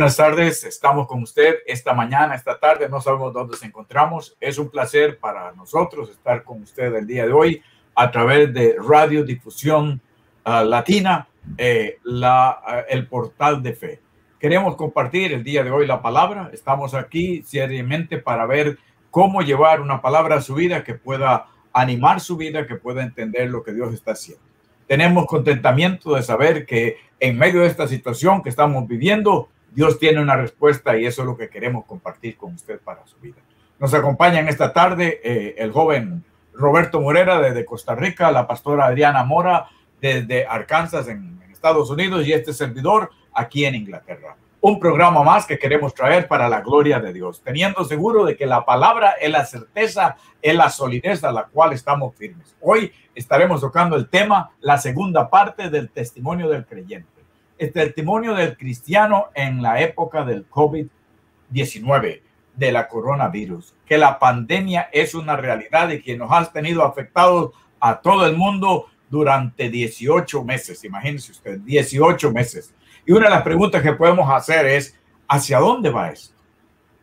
Buenas tardes, estamos con usted esta mañana, esta tarde, no sabemos dónde nos encontramos. Es un placer para nosotros estar con usted el día de hoy a través de Radio Difusión uh, Latina, eh, la, uh, el portal de fe. Queremos compartir el día de hoy la palabra. Estamos aquí seriamente para ver cómo llevar una palabra a su vida que pueda animar su vida, que pueda entender lo que Dios está haciendo. Tenemos contentamiento de saber que en medio de esta situación que estamos viviendo, Dios tiene una respuesta y eso es lo que queremos compartir con usted para su vida. Nos acompaña en esta tarde eh, el joven Roberto Morera desde Costa Rica, la pastora Adriana Mora desde Arkansas en, en Estados Unidos y este servidor aquí en Inglaterra. Un programa más que queremos traer para la gloria de Dios, teniendo seguro de que la palabra es la certeza, es la solidez a la cual estamos firmes. Hoy estaremos tocando el tema, la segunda parte del testimonio del creyente el testimonio del cristiano en la época del COVID-19, de la coronavirus, que la pandemia es una realidad y que nos ha tenido afectados a todo el mundo durante 18 meses. Imagínense usted, 18 meses. Y una de las preguntas que podemos hacer es, ¿hacia dónde va esto?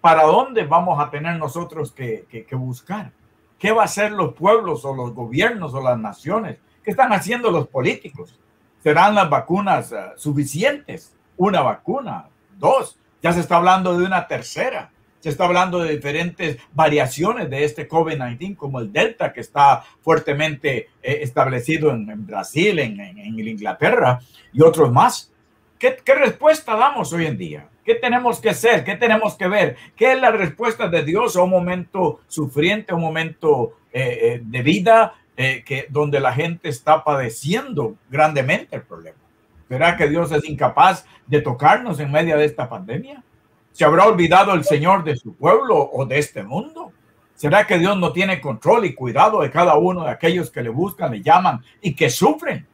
¿Para dónde vamos a tener nosotros que, que, que buscar? ¿Qué va a hacer los pueblos o los gobiernos o las naciones? ¿Qué están haciendo los políticos? Serán las vacunas uh, suficientes. Una vacuna, dos, ya se está hablando de una tercera. Se está hablando de diferentes variaciones de este COVID-19, como el Delta, que está fuertemente eh, establecido en, en Brasil, en, en, en, Inglaterra y otros más. ¿Qué, ¿Qué respuesta damos hoy en día? ¿Qué tenemos que hacer? ¿Qué tenemos que ver? ¿Qué es la respuesta de Dios a un momento sufriente, a un momento eh, eh, de vida eh, que donde la gente está padeciendo grandemente el problema. ¿Será que Dios es incapaz de tocarnos en medio de esta pandemia? ¿Se habrá olvidado el Señor de su pueblo o de este mundo? ¿Será que Dios no tiene control y cuidado de cada uno de aquellos que le buscan, le llaman y que sufren?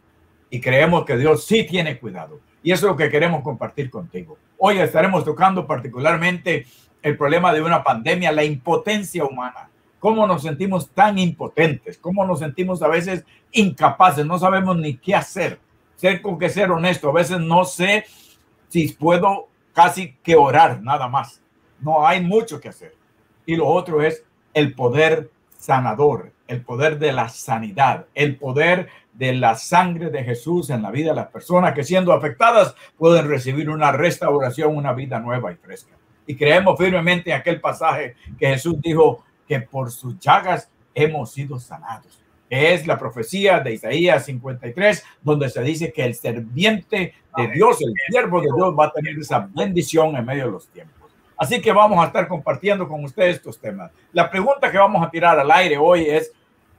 Y creemos que Dios sí tiene cuidado. Y eso es lo que queremos compartir contigo. Hoy estaremos tocando particularmente el problema de una pandemia, la impotencia humana cómo nos sentimos tan impotentes, cómo nos sentimos a veces incapaces, no sabemos ni qué hacer. Ser con que ser honesto, a veces no sé si puedo casi que orar nada más. No hay mucho que hacer. Y lo otro es el poder sanador, el poder de la sanidad, el poder de la sangre de Jesús en la vida de las personas que siendo afectadas pueden recibir una restauración, una vida nueva y fresca. Y creemos firmemente en aquel pasaje que Jesús dijo, que por sus llagas hemos sido sanados. Es la profecía de Isaías 53, donde se dice que el serviente de Dios, el siervo de Dios, va a tener esa bendición en medio de los tiempos. Así que vamos a estar compartiendo con ustedes estos temas. La pregunta que vamos a tirar al aire hoy es,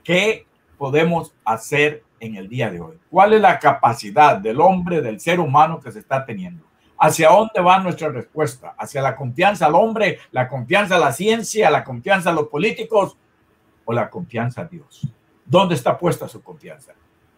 ¿qué podemos hacer en el día de hoy? ¿Cuál es la capacidad del hombre, del ser humano que se está teniendo? ¿Hacia dónde va nuestra respuesta? ¿Hacia la confianza al hombre, la confianza a la ciencia, la confianza a los políticos o la confianza a Dios? ¿Dónde está puesta su confianza?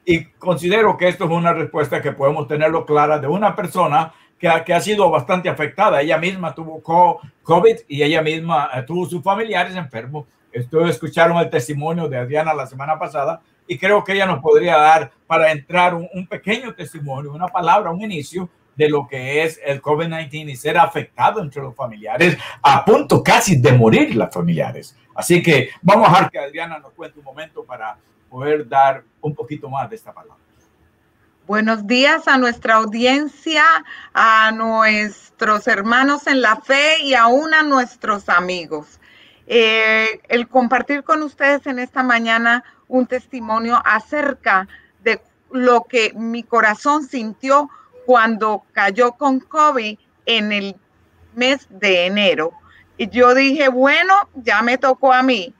Y considero que esto es una respuesta que podemos tenerlo clara de una persona que ha, sido bastante afectada. Ella misma tuvo COVID y ella misma eh, tuvo sus familiares enfermos. Estoy escucharon el testimonio de Adriana la semana pasada y creo que ella nos podría dar para entrar un, un pequeño testimonio, una palabra, un inicio de lo que es el COVID-19 y ser afectado entre los familiares, a punto casi de morir las familiares. Así que vamos a dejar que Adriana nos cuente un momento para poder dar un poquito más de esta palabra. Buenos días a nuestra audiencia, a nuestros hermanos en la fe y aún a nuestros amigos. Eh, el compartir con ustedes en esta mañana un testimonio acerca de lo que mi corazón sintió cuando cayó con COVID en el mes de enero. Y yo dije, bueno, ya me tocó a mí.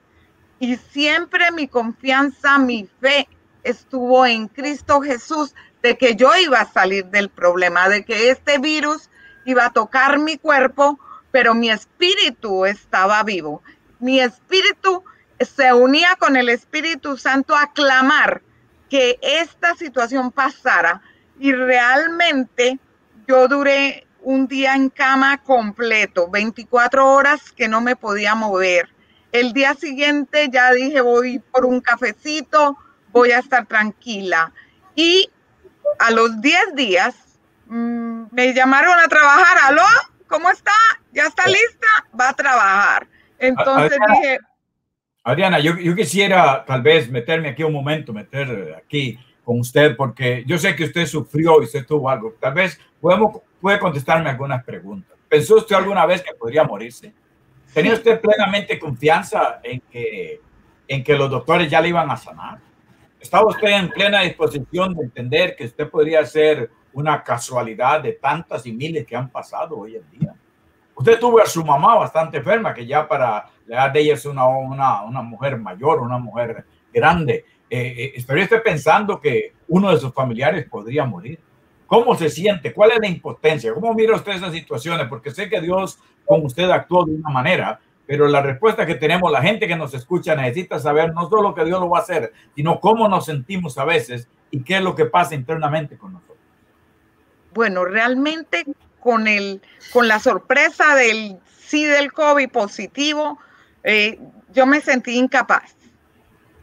Y siempre mi confianza, mi fe estuvo en Cristo Jesús de que yo iba a salir del problema, de que este virus iba a tocar mi cuerpo, pero mi espíritu estaba vivo. Mi espíritu se unía con el Espíritu Santo a clamar que esta situación pasara y realmente yo duré un día en cama completo, 24 horas que no me podía mover. El día siguiente ya dije, voy por un cafecito, voy a estar tranquila. Y a los 10 días mmm, me llamaron a trabajar, ¿aló? ¿cómo está? ¿Ya está lista? Va a trabajar. Entonces Adriana, dije, Adriana, yo, yo quisiera tal vez meterme aquí un momento, meter aquí con usted, porque yo sé que usted sufrió y usted tuvo algo. Tal vez podemos, puede contestarme algunas preguntas. ¿Pensó usted alguna vez que podría morirse? ¿Tenía usted plenamente confianza en que, en que los doctores ya le iban a sanar? ¿Estaba usted en plena disposición de entender que usted podría ser una casualidad de tantas y miles que han pasado hoy en día? Usted tuvo a su mamá bastante enferma, que ya para la edad de ella es una, una, una mujer mayor, una mujer grande. Eh, eh, ¿Estaría usted pensando que uno de sus familiares podría morir? ¿Cómo se siente? ¿Cuál es la impotencia? ¿Cómo mira usted esas situaciones? Porque sé que Dios con usted actuó de una manera, pero la respuesta que tenemos, la gente que nos escucha necesita saber no solo que Dios lo va a hacer, sino cómo nos sentimos a veces y qué es lo que pasa internamente con nosotros. Bueno, realmente con, el, con la sorpresa del sí del COVID positivo, eh, yo me sentí incapaz.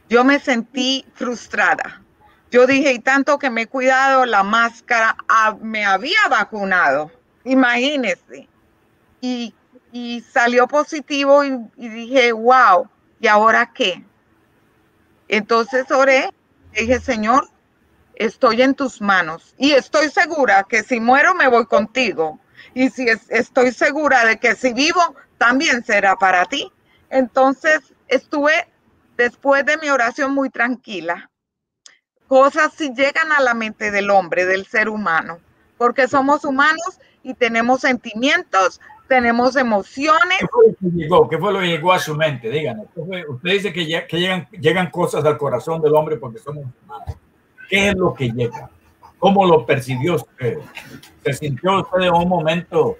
Yo me sentí frustrada. Yo dije, y tanto que me he cuidado la máscara, me había vacunado, imagínese. Y, y salió positivo y, dije, wow, ¿y ahora qué? Entonces oré, dije, Señor, estoy en tus manos y estoy segura que si muero me voy contigo. Y si es, estoy segura de que si vivo, también será para ti. Entonces estuve después de mi oración muy tranquila. Cosas si llegan a la mente del hombre, del ser humano, porque somos humanos y tenemos sentimientos, tenemos emociones. ¿Qué fue lo que llegó, ¿Qué fue lo que llegó a su mente? Díganos. Usted dice que, que llegan, llegan cosas al corazón del hombre porque somos humanos. ¿Qué es lo que llega? ¿Cómo lo percibió usted? ¿Se sintió usted en un momento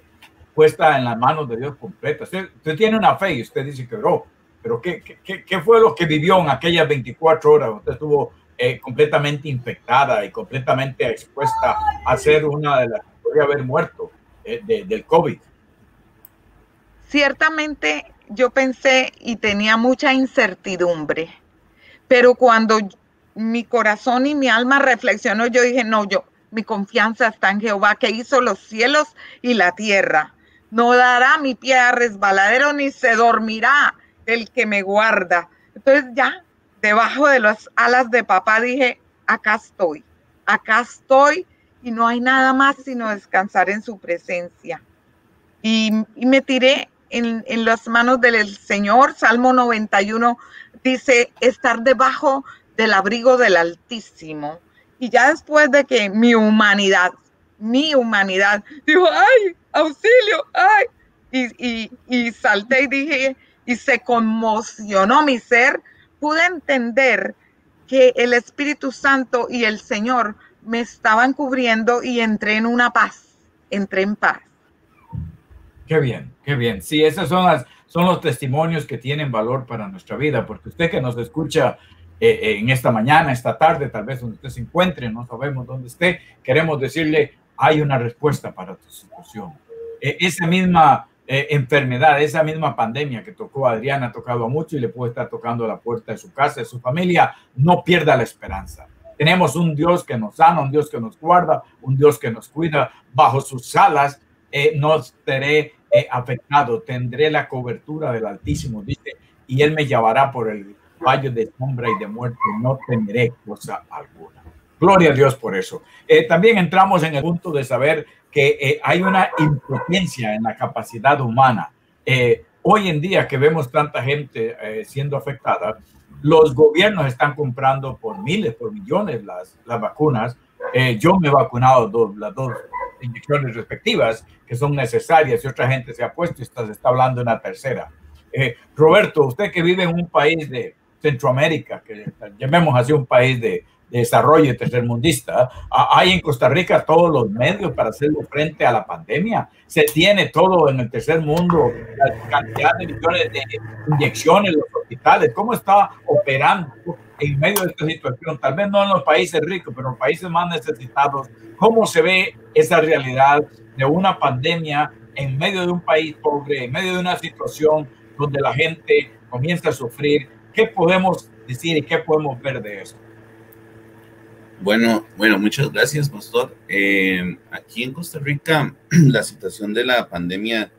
puesta en las manos de Dios completa? Usted, usted tiene una fe y usted dice que oró, pero ¿qué, qué, ¿qué, fue lo que vivió en aquellas 24 horas? Usted estuvo eh, completamente infectada y completamente expuesta a ser una de las que podría haber muerto eh, de, del COVID. Ciertamente yo pensé y tenía mucha incertidumbre, pero cuando mi corazón y mi alma reflexionó, yo dije, no, yo, mi confianza está en Jehová que hizo los cielos y la tierra. No dará mi pie a resbaladero ni se dormirá el que me guarda. Entonces ya, debajo de las alas de papá dije, acá estoy, acá estoy y no hay nada más sino descansar en su presencia. Y, me tiré en, en, las manos del Señor. Salmo 91 dice, estar debajo del abrigo del Altísimo. Y ya después de que mi humanidad, mi humanidad, dijo, ay, auxilio, ay, y, y, y salté y dije, y se conmocionó mi ser, pude entender que el Espíritu Santo y el Señor me estaban cubriendo y entré en una paz, entré en paz. Qué bien, qué bien. Sí, esos son, las, son los testimonios que tienen valor para nuestra vida, porque usted que nos escucha eh, en esta mañana, esta tarde, tal vez donde usted se encuentre, no sabemos dónde esté, queremos decirle, hay una respuesta para tu situación. Eh, esa misma eh, enfermedad, esa misma pandemia que tocó a Adriana, ha tocado a mucho y le puede estar tocando la puerta de su casa, de su familia, no pierda la esperanza. Tenemos un Dios que nos sana, un Dios que nos guarda, un Dios que nos cuida. Bajo sus alas eh, no estaré eh, afectado, tendré la cobertura del Altísimo, dice, y Él me llevará por el valle de sombra y de muerte, no tendré cosa alguna. Gloria a Dios por eso. También entramos en el punto de saber que eh, hay una impotencia en la capacidad humana. Eh, hoy en día que vemos tanta gente siendo afectada, los gobiernos están comprando por miles, por millones las, las vacunas. yo me he vacunado dos, las dos inyecciones respectivas que son necesarias y otra gente se ha puesto y está, se está hablando de una tercera. Roberto, usted que vive en un país de Centroamérica, que llamemos así un país de, de desarrollo tercermundista, hay en Costa Rica todos los medios para hacerle frente a la pandemia. Se tiene todo en el tercer mundo, la cantidad de millones de inyecciones en los hospitales. ¿Cómo está operando en medio de esta situación? Tal vez no en los países ricos, pero en los países más necesitados. ¿Cómo se ve esa realidad de una pandemia en medio de un país pobre, en medio de una situación donde la gente comienza a sufrir? ¿Qué podemos decir y qué podemos ver de eso? Bueno, bueno, muchas gracias, Pastor. Eh, aquí en Costa Rica, la situación de la pandemia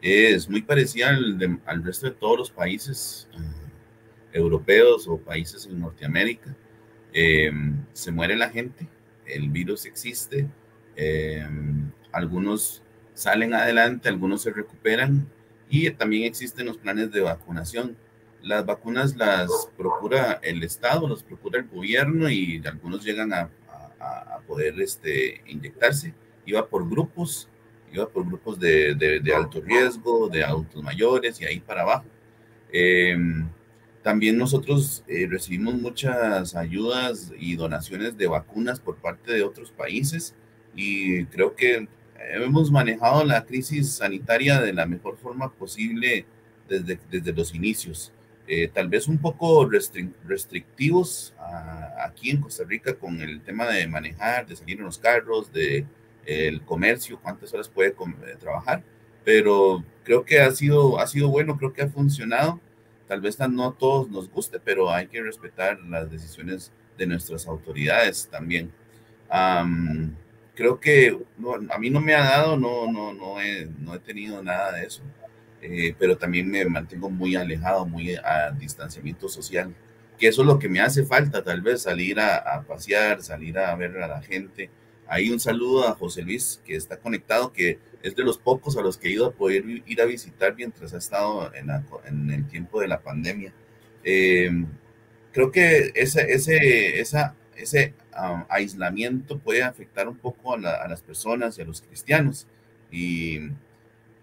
es muy parecida al, al resto de todos los países uh, europeos o países en Norteamérica. Eh, se muere la gente, el virus existe, eh, algunos salen adelante, algunos se recuperan y también existen los planes de vacunación. Las vacunas las procura el Estado, las procura el gobierno y algunos llegan a, a, poder este, inyectarse. Iba por grupos, iba por grupos de, de, alto riesgo, de adultos mayores y ahí para abajo. Eh, también nosotros eh, recibimos muchas ayudas y donaciones de vacunas por parte de otros países y creo que hemos manejado la crisis sanitaria de la mejor forma posible desde, desde los inicios. Eh, tal vez un poco restrictivos a, aquí en Costa Rica con el tema de manejar, de salir en los carros, de el comercio, cuántas horas puede eh, trabajar, pero creo que ha sido, ha sido bueno, creo que ha funcionado tal vez no a todos nos guste, pero hay que respetar las decisiones de nuestras autoridades también. Creo que a mí no me ha dado, no, no, no, he, no he tenido nada de eso, eh, pero también me mantengo muy alejado, muy a distanciamiento social, que eso es lo que me hace falta, tal vez salir a, a pasear, salir a ver a la gente. Ahí un saludo a José Luis, que está conectado, que es de los pocos a los que he ido a poder ir a visitar mientras ha estado en, la, en el tiempo de la pandemia. Eh, creo que ese, ese, esa, ese um, aislamiento puede afectar un poco a, la, a, las personas y a los cristianos. Y,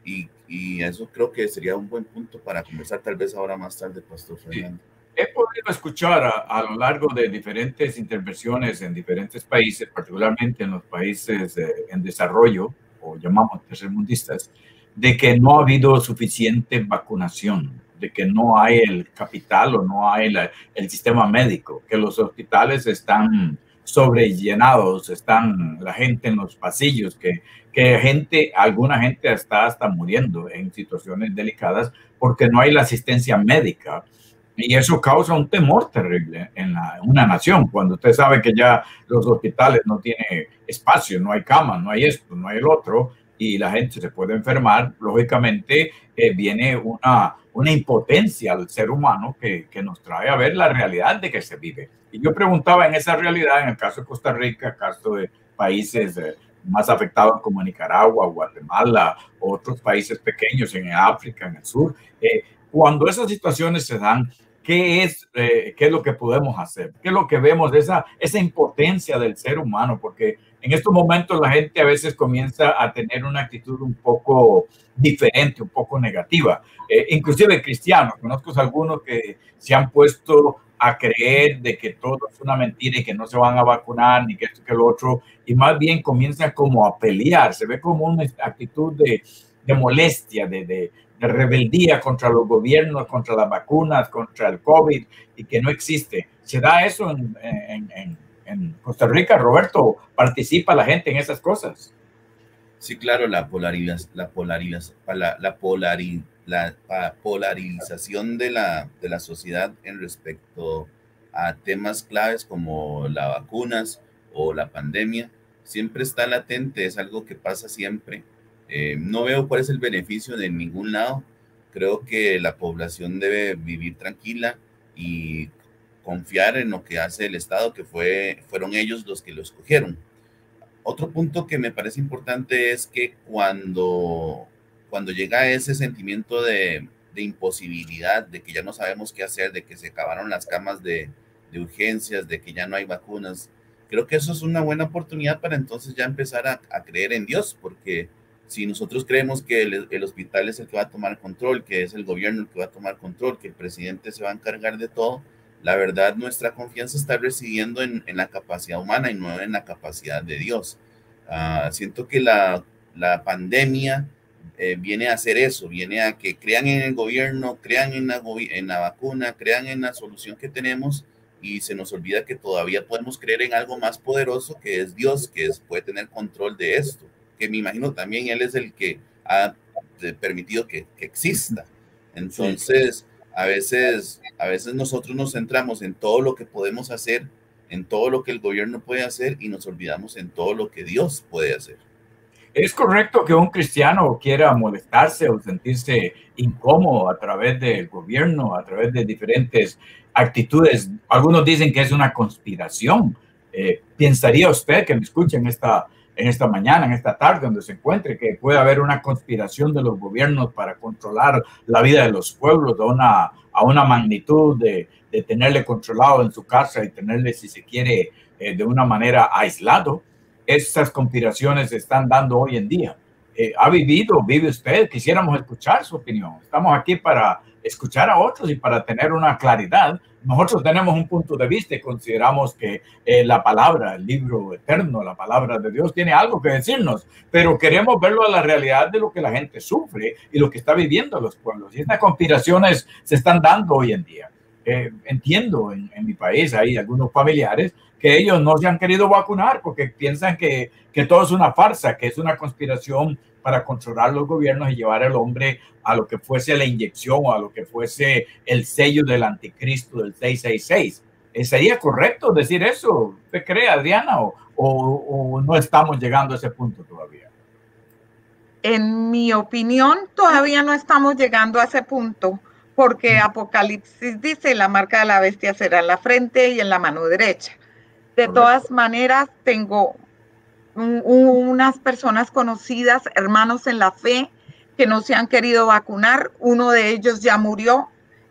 y, y, eso creo que sería un buen punto para conversar tal vez ahora más tarde, Pastor Fernando. He podido escuchar a, a, lo largo de diferentes intervenciones en diferentes países, particularmente en los países eh, en desarrollo, o llamamos tercermundistas, de que no ha habido suficiente vacunación, de que no hay el capital o no hay la, el sistema médico, que los hospitales están sobrellenados, están la gente en los pasillos, que, que gente, alguna gente está hasta muriendo en situaciones delicadas porque no hay la asistencia médica. Y eso causa un temor terrible en, una nación, cuando usted sabe que ya los hospitales no tienen espacio, no hay cama, no hay esto, no hay el otro, y la gente se puede enfermar, lógicamente eh, viene una, una impotencia al ser humano que, nos trae a ver la realidad de que se vive. Y yo preguntaba en esa realidad, en el caso de Costa Rica, el caso de países eh, más afectados como Nicaragua, Guatemala, otros países pequeños en África, en el sur, eh, cuando esas situaciones se dan, ¿qué es, eh, ¿qué es lo que podemos hacer? ¿Qué es lo que vemos de esa, esa impotencia del ser humano? Porque en estos momentos la gente a veces comienza a tener una actitud un poco diferente, un poco negativa. Eh, inclusive cristianos, conozco algunos que se han puesto a creer de que todo es una mentira y que no se van a vacunar ni que esto que lo otro, y más bien comienzan como a pelear, se ve como una actitud de, de molestia, de, de, de rebeldía contra los gobiernos, contra las vacunas, contra el COVID y que no existe. ¿Se da eso en, en, en, en Costa Rica, Roberto? ¿Participa la gente en esas cosas? Sí, claro, la, polariz la, polariz la, la, la polarización de la, de la sociedad en respecto a temas claves como las vacunas o la pandemia siempre está latente, es algo que pasa siempre eh, no veo cuál es el beneficio de ningún lado. Creo que la población debe vivir tranquila y confiar en lo que hace el Estado, que fue, fueron ellos los que lo escogieron. Otro punto que me parece importante es que cuando, cuando llega ese sentimiento de, de imposibilidad, de que ya no sabemos qué hacer, de que se acabaron las camas de, de urgencias, de que ya no hay vacunas, creo que eso es una buena oportunidad para entonces ya empezar a, creer en Dios, porque si nosotros creemos que el, el, hospital es el que va a tomar control, que es el gobierno el que va a tomar control, que el presidente se va a encargar de todo, la verdad nuestra confianza está residiendo en, en la capacidad humana y no en la capacidad de Dios. Uh, siento que la, la pandemia eh, viene a hacer eso, viene a que crean en el gobierno, crean en la, en la vacuna, crean en la solución que tenemos y se nos olvida que todavía podemos creer en algo más poderoso que es Dios, que es, puede tener control de esto que me imagino también él es el que ha permitido que, que exista. Entonces, a veces, a veces nosotros nos centramos en todo lo que podemos hacer en todo lo que el gobierno puede hacer y nos olvidamos en todo lo que Dios puede hacer. ¿Es correcto que un cristiano quiera molestarse o sentirse incómodo a través del gobierno, a través de diferentes actitudes? Algunos dicen que es una conspiración. Eh, ¿Pensaría usted que me escuchen esta, en esta mañana, en esta tarde, donde se encuentre, que puede haber una conspiración de los gobiernos para controlar la vida de los pueblos a una, magnitud de, tenerle controlado en su casa y tenerle, si se quiere, eh, de una manera aislado? Esas conspiraciones se están dando hoy en día. Eh, ¿Ha vivido, vive usted? Quisiéramos escuchar su opinión. Estamos aquí para escuchar a otros y para tener una claridad. Nosotros tenemos un punto de vista y consideramos que eh, la palabra, el libro eterno, la palabra de Dios tiene algo que decirnos, pero queremos verlo a la realidad de lo que la gente sufre y lo que está viviendo los pueblos. Y estas conspiraciones se están dando hoy en día. Eh, entiendo en, en mi país hay algunos familiares que ellos no se han querido vacunar porque piensan que, que todo es una farsa, que es una conspiración para controlar los gobiernos y llevar al hombre a lo que fuese la inyección o a lo que fuese el sello del anticristo del 666. Eh, ¿Sería correcto decir eso? ¿Usted cree, Adriana? O, o, no estamos llegando a ese punto todavía? En mi opinión, todavía no estamos llegando a ese punto, porque Apocalipsis dice, la marca de la bestia será en la frente y en la mano derecha. De todas maneras, tengo unas personas conocidas, hermanos en la fe, que no se han querido vacunar. Uno de ellos ya murió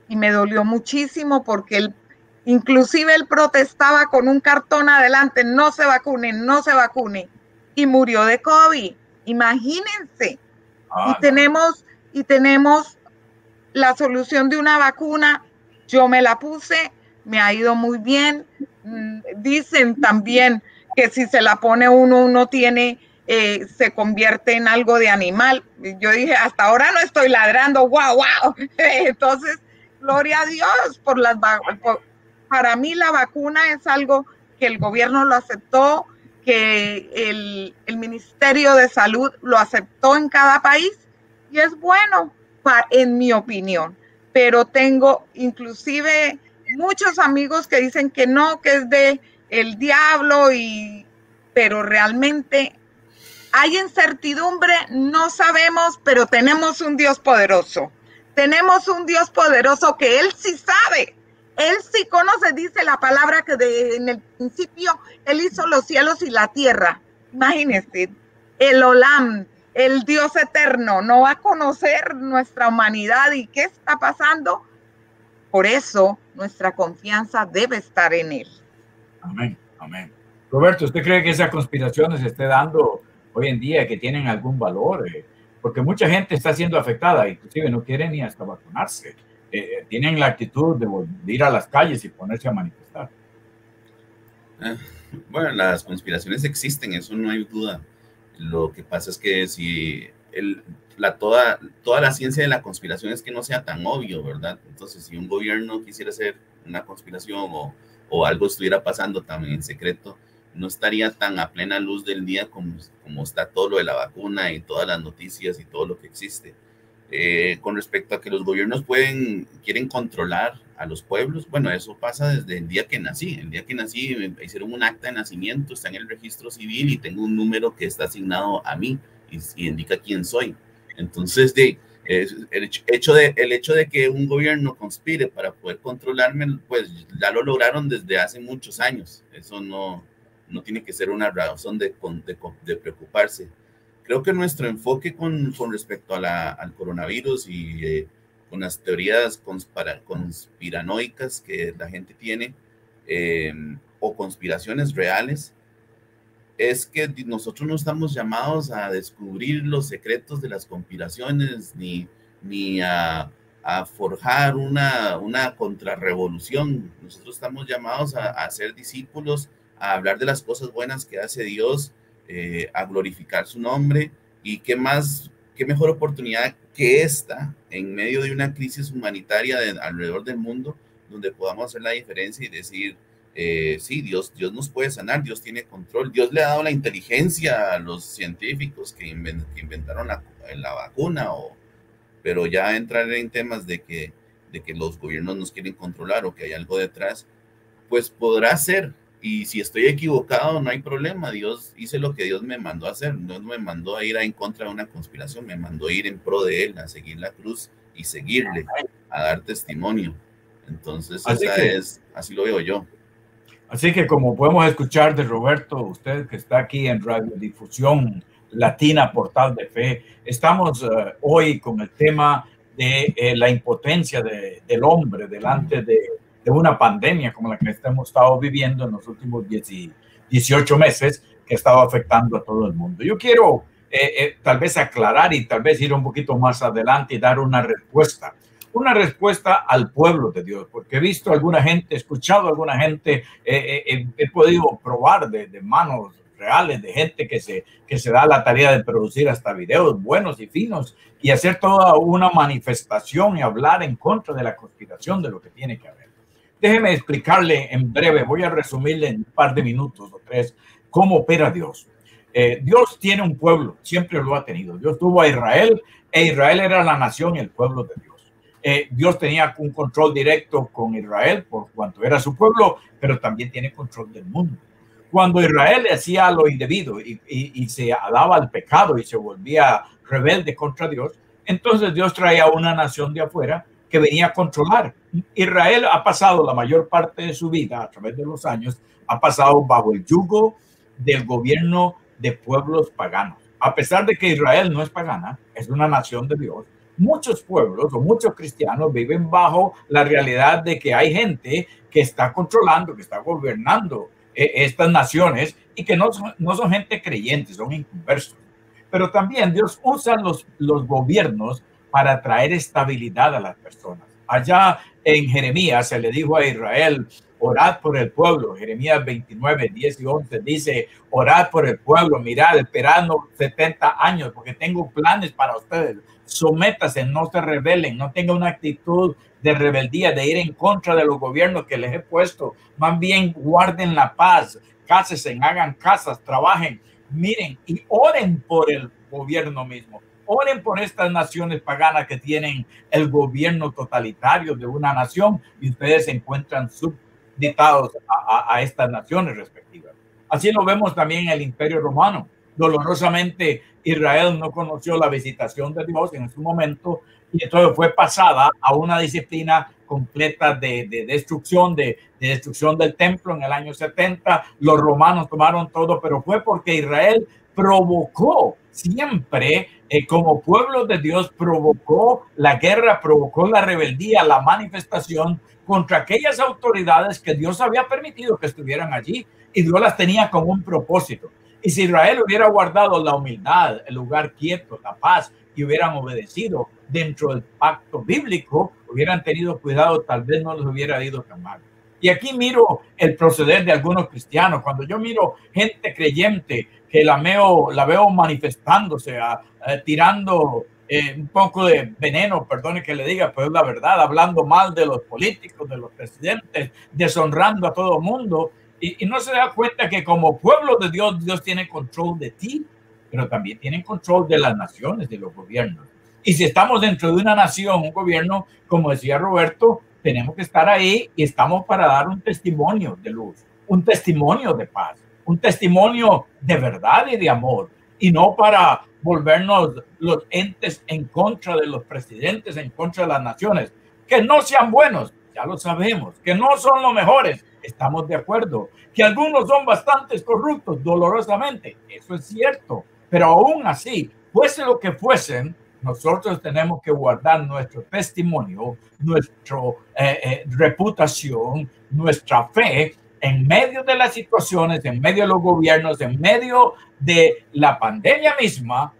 y me dolió muchísimo porque él, inclusive él protestaba con un cartón adelante, no se vacunen, no se vacunen. Y murió de COVID. Imagínense. y tenemos, y tenemos la solución de una vacuna. Yo me la puse, me ha ido muy bien. Mm, dicen también que si se la pone uno, uno tiene, eh, se convierte en algo de animal. Yo dije, hasta ahora no estoy ladrando, wow, wow. Entonces, gloria a Dios por las para mí la vacuna es algo que el gobierno lo aceptó, que el, el Ministerio de Salud lo aceptó en cada país y es bueno, en mi opinión. Pero tengo inclusive muchos amigos que dicen que no, que es de el diablo y pero realmente hay incertidumbre, no sabemos, pero tenemos un Dios poderoso. Tenemos un Dios poderoso que él sí sabe. Él sí conoce, dice la palabra que de, en el principio él hizo los cielos y la tierra. Imagínense, el Olam, el Dios eterno, no va a conocer nuestra humanidad y qué está pasando. Por eso nuestra confianza debe estar en Él. Amén, amén. Roberto, ¿usted cree que esa conspiración se esté dando hoy en día, que tienen algún valor? Eh, porque mucha gente está siendo afectada, inclusive no quieren ni hasta vacunarse. Eh, eh, tienen la actitud de, ir a las calles y ponerse a manifestar. bueno, las conspiraciones existen, eso no hay duda. Lo que pasa es que si el, la, toda, toda la ciencia de la conspiración es que no sea tan obvio, ¿verdad? Entonces, si un gobierno quisiera hacer una conspiración o, o algo estuviera pasando también en secreto, no estaría tan a plena luz del día como, como está todo lo de la vacuna y todas las noticias y todo lo que existe. Eh, con respecto a que los gobiernos pueden, quieren controlar a los pueblos, bueno, eso pasa desde el día que nací. El día que nací me hicieron un acta de nacimiento, está en el registro civil y tengo un número que está asignado a mí y, y indica quién soy. Entonces, de, el hecho, de, el hecho de que un gobierno conspire para poder controlarme, pues ya lo lograron desde hace muchos años. Eso no, no tiene que ser una razón de, preocuparse. Creo que nuestro enfoque con, con respecto al coronavirus y eh, con las teorías conspira, conspiranoicas que la gente tiene eh, o conspiraciones reales, es que nosotros no estamos llamados a descubrir los secretos de las conspiraciones ni, ni a, forjar una, una contrarrevolución. Nosotros estamos llamados a, a, ser discípulos, a hablar de las cosas buenas que hace Dios, eh, a glorificar su nombre y qué más, qué mejor oportunidad que esta en medio de una crisis humanitaria de, alrededor del mundo donde podamos hacer la diferencia y decir, eh, sí, Dios, Dios nos puede sanar, Dios tiene control, Dios le ha dado la inteligencia a los científicos que, inventaron la, la, vacuna, o, pero ya entrar en temas de que, de que los gobiernos nos quieren controlar o que hay algo detrás, pues podrá ser, y si estoy equivocado, no hay problema. Dios hice lo que Dios me mandó a hacer. No me mandó a ir a en contra de una conspiración, me mandó a ir en pro de Él, a seguir la cruz y seguirle, a dar testimonio. Entonces, así, es, así lo veo yo. Así que como podemos escuchar de Roberto, usted que está aquí en Radiodifusión Latina Portal de Fe, estamos eh, hoy con el tema de eh, la impotencia de, del hombre delante de de una pandemia como la que hemos estado viviendo en los últimos 18 meses que ha estado afectando a todo el mundo. Yo quiero eh, eh, tal vez aclarar y tal vez ir un poquito más adelante y dar una respuesta. Una respuesta al pueblo de Dios, porque he visto a alguna gente, he escuchado a alguna gente, eh, he podido probar de, de, manos reales de gente que se, que se da la tarea de producir hasta videos buenos y finos y hacer toda una manifestación y hablar en contra de la conspiración de lo que tiene que haber. Déjeme explicarle en breve, voy a resumirle en un par de minutos o tres cómo opera Dios. Eh, Dios tiene un pueblo, siempre lo ha tenido. Dios tuvo a Israel e Israel era la nación y el pueblo de Dios. Eh, Dios tenía un control directo con Israel por cuanto era su pueblo, pero también tiene control del mundo. Cuando Israel hacía lo indebido y, y se alaba al pecado y se volvía rebelde contra Dios, entonces Dios traía una nación de afuera que venía a controlar. Israel ha pasado la mayor parte de su vida, a través de los años, ha pasado bajo el yugo del gobierno de pueblos paganos. A pesar de que Israel no es pagana, es una nación de Dios, muchos pueblos o muchos cristianos viven bajo la realidad de que hay gente que está controlando, que está gobernando eh, estas naciones y que no son, no son gente creyente, son inconversos. Pero también Dios usa los, los gobiernos para traer estabilidad a las personas. Allá en Jeremías se le dijo a Israel, orad por el pueblo. Jeremías 29, 10 y 11 dice, orad por el pueblo, mirad, esperando 70 años, porque tengo planes para ustedes. Sométase, no se rebelen, no tenga una actitud de rebeldía, de ir en contra de los gobiernos que les he puesto. Más bien guarden la paz, cásense, hagan casas, trabajen, miren y oren por el gobierno mismo oren por estas naciones paganas que tienen el gobierno totalitario de una nación y ustedes se encuentran subditados a, estas naciones respectivas. Así lo vemos también en el Imperio Romano. Dolorosamente Israel no conoció la visitación de Dios en su momento y entonces fue pasada a una disciplina completa de, destrucción, de, de, destrucción del templo en el año 70. Los romanos tomaron todo, pero fue porque Israel provocó siempre eh, como pueblo de Dios provocó la guerra, provocó la rebeldía, la manifestación contra aquellas autoridades que Dios había permitido que estuvieran allí y Dios las tenía con un propósito. Y si Israel hubiera guardado la humildad, el lugar quieto, la paz y hubieran obedecido dentro del pacto bíblico, hubieran tenido cuidado, tal vez no les hubiera ido tan mal. Y aquí miro el proceder de algunos cristianos. Cuando yo miro gente creyente que la veo, la veo manifestándose, tirando eh, un poco de veneno, perdone que le diga, pero es la verdad, hablando mal de los políticos, de los presidentes, deshonrando a todo el mundo. Y, y no se da cuenta que como pueblo de Dios, Dios tiene control de ti, pero también tiene control de las naciones, de los gobiernos. Y si estamos dentro de una nación, un gobierno, como decía Roberto, tenemos que estar ahí y estamos para dar un testimonio de luz, un testimonio de paz un testimonio de verdad y de amor, y no para volvernos los entes en contra de los presidentes, en contra de las naciones. Que no sean buenos, ya lo sabemos, que no son los mejores, estamos de acuerdo, que algunos son bastante corruptos, dolorosamente, eso es cierto, pero aún así, fuese lo que fuesen, nosotros tenemos que guardar nuestro testimonio, nuestra eh, eh, reputación, nuestra fe en medio de las situaciones, en medio de los gobiernos, en medio de la pandemia misma,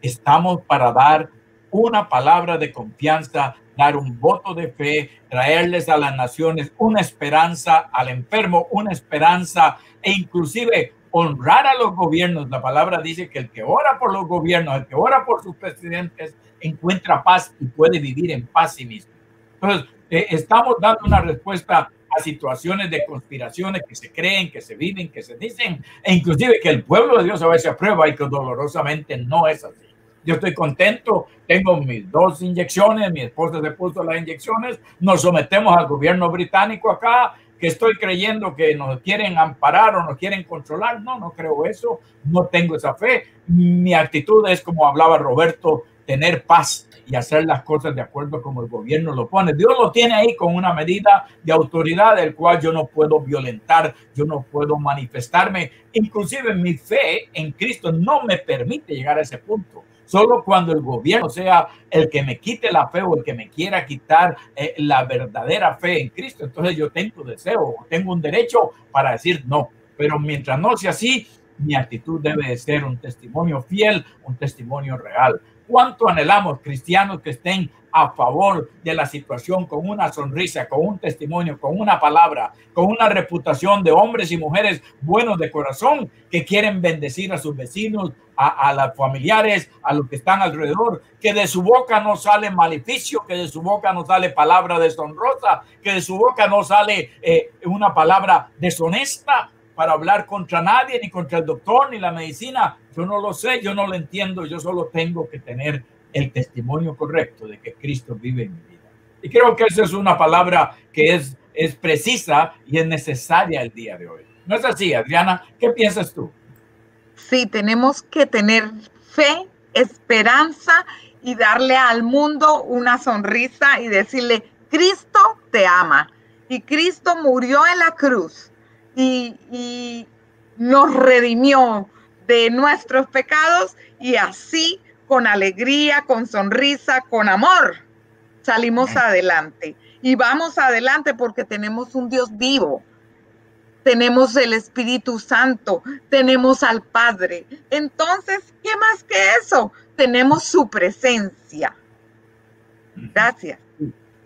estamos para dar una palabra de confianza, dar un voto de fe, traerles a las naciones una esperanza al enfermo, una esperanza e inclusive honrar a los gobiernos. La palabra dice que el que ora por los gobiernos, el que ora por sus presidentes, encuentra paz y puede vivir en paz sí mismo. Entonces, eh, estamos dando una respuesta situaciones de conspiraciones que se creen, que se viven, que se dicen, e inclusive que el pueblo de Dios a veces aprueba y que dolorosamente no es así. Yo estoy contento, tengo mis dos inyecciones, mi esposa se puso las inyecciones, nos sometemos al gobierno británico acá, que estoy creyendo que nos quieren amparar o nos quieren controlar. No, no creo eso, no tengo esa fe. Mi actitud es como hablaba Roberto, tener paz y hacer las cosas de acuerdo como el gobierno lo pone. Dios lo tiene ahí con una medida de autoridad del cual yo no puedo violentar, yo no puedo manifestarme. Inclusive mi fe en Cristo no me permite llegar a ese punto. Solo cuando el gobierno sea el que me quite la fe o el que me quiera quitar eh, la verdadera fe en Cristo, entonces yo tengo deseo, tengo un derecho para decir no. Pero mientras no sea así, mi actitud debe de ser un testimonio fiel, un testimonio real. ¿Cuánto anhelamos cristianos que estén a favor de la situación con una sonrisa, con un testimonio, con una palabra, con una reputación de hombres y mujeres buenos de corazón que quieren bendecir a sus vecinos, a, a los familiares, a los que están alrededor, que de su boca no sale maleficio, que de su boca no sale palabra deshonrosa, que de su boca no sale eh, una palabra deshonesta, para hablar contra nadie, ni contra el doctor, ni la medicina. Yo no lo sé, yo no lo entiendo, yo solo tengo que tener el testimonio correcto de que Cristo vive en mi vida. Y creo que esa es una palabra que es, es precisa y es necesaria el día de hoy. ¿No es así, Adriana? ¿Qué piensas tú? Sí, tenemos que tener fe, esperanza y darle al mundo una sonrisa y decirle, Cristo te ama. Y Cristo murió en la cruz y, nos redimió de nuestros pecados y así con alegría, con sonrisa, con amor, salimos adelante. Y vamos adelante porque tenemos un Dios vivo, tenemos el Espíritu Santo, tenemos al Padre. Entonces, ¿qué más que eso? Tenemos su presencia. Gracias.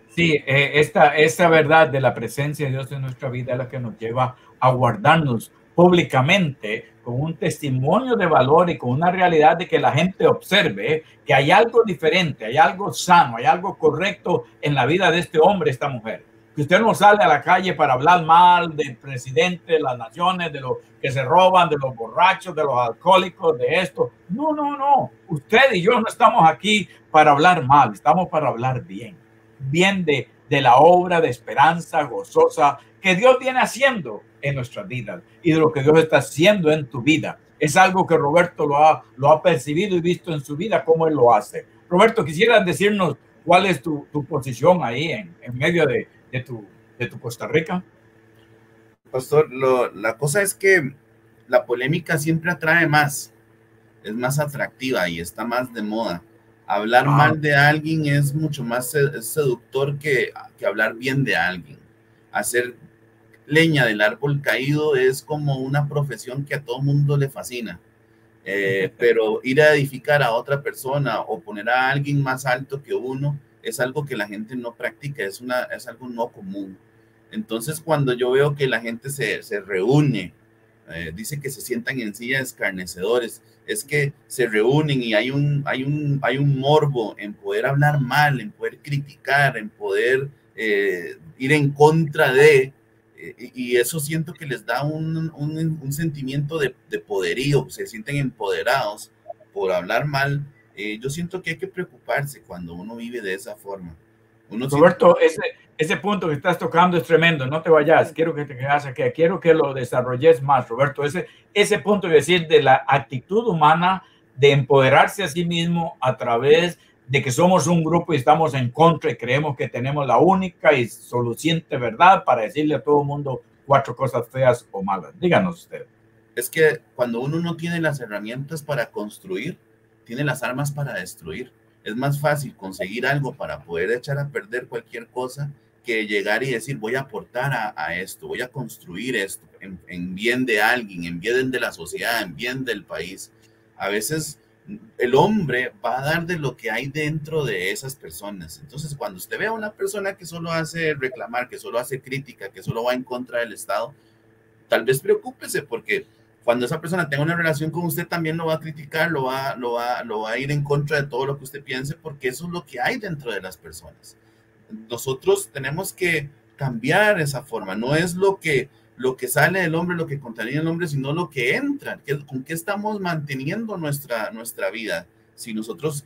Sí, eh, esta, esta verdad de la presencia de Dios en nuestra vida es la que nos lleva a guardarnos públicamente con un testimonio de valor y con una realidad de que la gente observe que hay algo diferente, hay algo sano, hay algo correcto en la vida de este hombre, esta mujer. Que usted no sale a la calle para hablar mal del presidente de las naciones, de los que se roban, de los borrachos, de los alcohólicos, de esto. No, no, no. Usted y yo no estamos aquí para hablar mal, estamos para hablar bien. Bien de, de la obra de esperanza gozosa que Dios viene haciendo en nuestras vidas y de lo que Dios está haciendo en tu vida. Es algo que Roberto lo ha, lo ha percibido y visto en su vida, cómo él lo hace. Roberto, quisieras decirnos cuál es tu, tu posición ahí en, en medio de, de, tu, de tu Costa Rica. Pastor, lo, la cosa es que la polémica siempre atrae más, es más atractiva y está más de moda. Hablar ah. mal de alguien es mucho más seductor que, que hablar bien de alguien. Hacer leña del árbol caído es como una profesión que a todo mundo le fascina. Eh, pero ir a edificar a otra persona o poner a alguien más alto que uno es algo que la gente no practica, es, una, es algo no común. Entonces, cuando yo veo que la gente se, se reúne, eh, dice que se sientan en sillas escarnecedores, es que se reúnen y hay un, hay un, hay un morbo en poder hablar mal, en poder criticar, en poder eh, ir en contra de, eh, y eso siento que les da un, un, sentimiento de, de, poderío, se sienten empoderados por hablar mal. Eh, yo siento que hay que preocuparse cuando uno vive de esa forma. Ese, ese punto que estás tocando es tremendo, no te vayas, quiero que te quedas aquí, quiero que lo desarrolles más, Roberto, ese, ese punto de decir de la actitud humana de empoderarse a sí mismo a través de que somos un grupo y estamos en contra y creemos que tenemos la única y soluciente verdad para decirle a todo el mundo cuatro cosas feas o malas. Díganos usted. Es que cuando uno no tiene las herramientas para construir, tiene las armas para destruir. Es más fácil conseguir algo para poder echar a perder cualquier cosa llegar y decir voy a aportar a, esto, voy a construir esto en, en bien de alguien, en bien de la sociedad, en bien del país. A veces el hombre va a dar de lo que hay dentro de esas personas. Entonces, cuando usted ve a una persona que solo hace reclamar, que solo hace crítica, que solo va en contra del Estado, tal vez preocúpese porque cuando esa persona tenga una relación con usted también lo va a criticar, lo va, lo va, lo va a ir en contra de todo lo que usted piense porque eso es lo que hay dentro de las personas. Nosotros tenemos que cambiar esa forma, no es lo que lo que sale del hombre, lo que contamina el hombre, sino lo que entra, con qué estamos manteniendo nuestra, nuestra vida. Si nosotros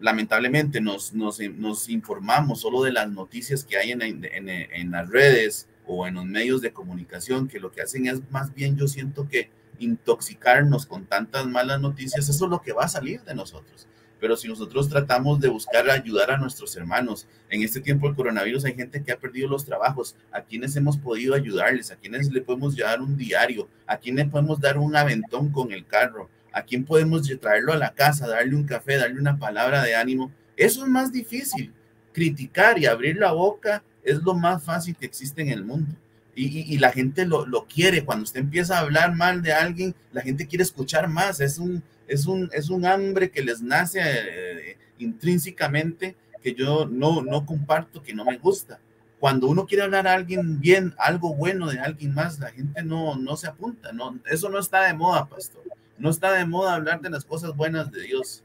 lamentablemente nos, nos, nos informamos solo de las noticias que hay en, en, en, las redes o en los medios de comunicación que lo que hacen es más bien, yo siento que intoxicarnos con tantas malas noticias, eso es lo que va a salir de nosotros. Pero si nosotros tratamos de buscar ayudar a nuestros hermanos, en este tiempo del coronavirus hay gente que ha perdido los trabajos, a quienes hemos podido ayudarles, a quienes le podemos llevar un diario, a quienes podemos dar un aventón con el carro, a quien podemos traerlo a la casa, darle un café, darle una palabra de ánimo. Eso es más difícil. Criticar y abrir la boca es lo más fácil que existe en el mundo. Y, la gente lo, lo, quiere. Cuando usted empieza a hablar mal de alguien, la gente quiere escuchar más. Es un, es un, es un hambre que les nace eh, intrínsecamente que yo no, no comparto, que no me gusta. Cuando uno quiere hablar a alguien bien, algo bueno de alguien más, la gente no, no se apunta. No, eso no está de moda, pastor. No está de moda hablar de las cosas buenas de Dios.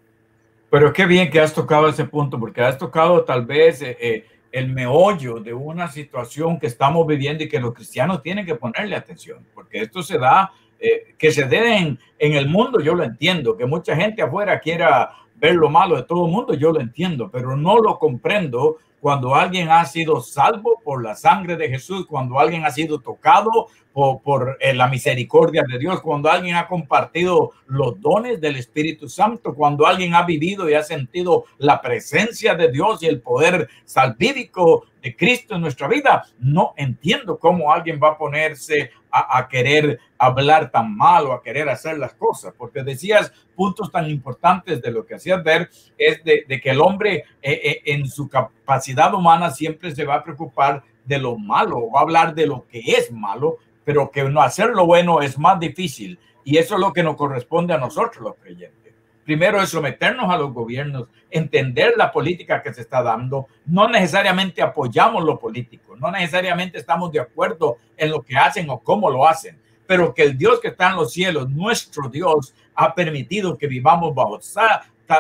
Pero qué bien que has tocado ese punto, porque has tocado tal vez eh, eh, el meollo de una situación que estamos viviendo y que los cristianos tienen que ponerle atención, porque esto se da, eh, que se dé en, el mundo, yo lo entiendo, que mucha gente afuera quiera ver lo malo de todo el mundo, yo lo entiendo, pero no lo comprendo cuando alguien ha sido salvo por la sangre de Jesús, cuando alguien ha sido tocado por, eh, la misericordia de Dios, cuando alguien ha compartido los dones del Espíritu Santo, cuando alguien ha vivido y ha sentido la presencia de Dios y el poder salvífico de Cristo en nuestra vida, no entiendo cómo alguien va a ponerse a, querer hablar tan mal o a querer hacer las cosas, porque decías puntos tan importantes de lo que hacías ver, es de, que el hombre eh, eh, en su capacidad humana siempre se va a preocupar de lo malo, va a hablar de lo que es malo, pero que no hacer lo bueno es más difícil. Y eso es lo que nos corresponde a nosotros los creyentes. Primero es someternos a los gobiernos, entender la política que se está dando. No necesariamente apoyamos lo político, no necesariamente estamos de acuerdo en lo que hacen o cómo lo hacen, pero que el Dios que está en los cielos, nuestro Dios, ha permitido que vivamos bajo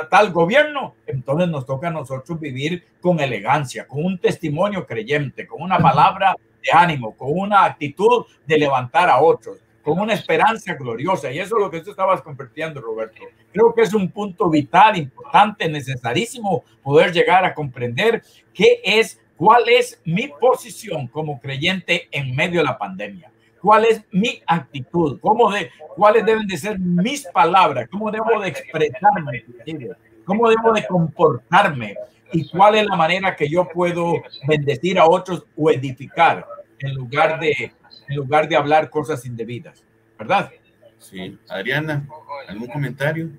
tal, gobierno, entonces nos toca a nosotros vivir con elegancia, con un testimonio creyente, con una palabra de ánimo, con una actitud de levantar a otros, con una esperanza gloriosa. Y eso es lo que tú estabas compartiendo, Roberto. Creo que es un punto vital, importante, necesarísimo poder llegar a comprender qué es, cuál es mi posición como creyente en medio de la pandemia. ¿Cuál es mi actitud? ¿Cómo de, ¿Cuáles deben de ser mis palabras? ¿Cómo debo de expresarme? ¿Cómo debo de comportarme? ¿Y cuál es la manera que yo puedo bendecir a otros o edificar en lugar de en lugar de hablar cosas indebidas, ¿verdad? Sí, Adriana, ¿algún comentario?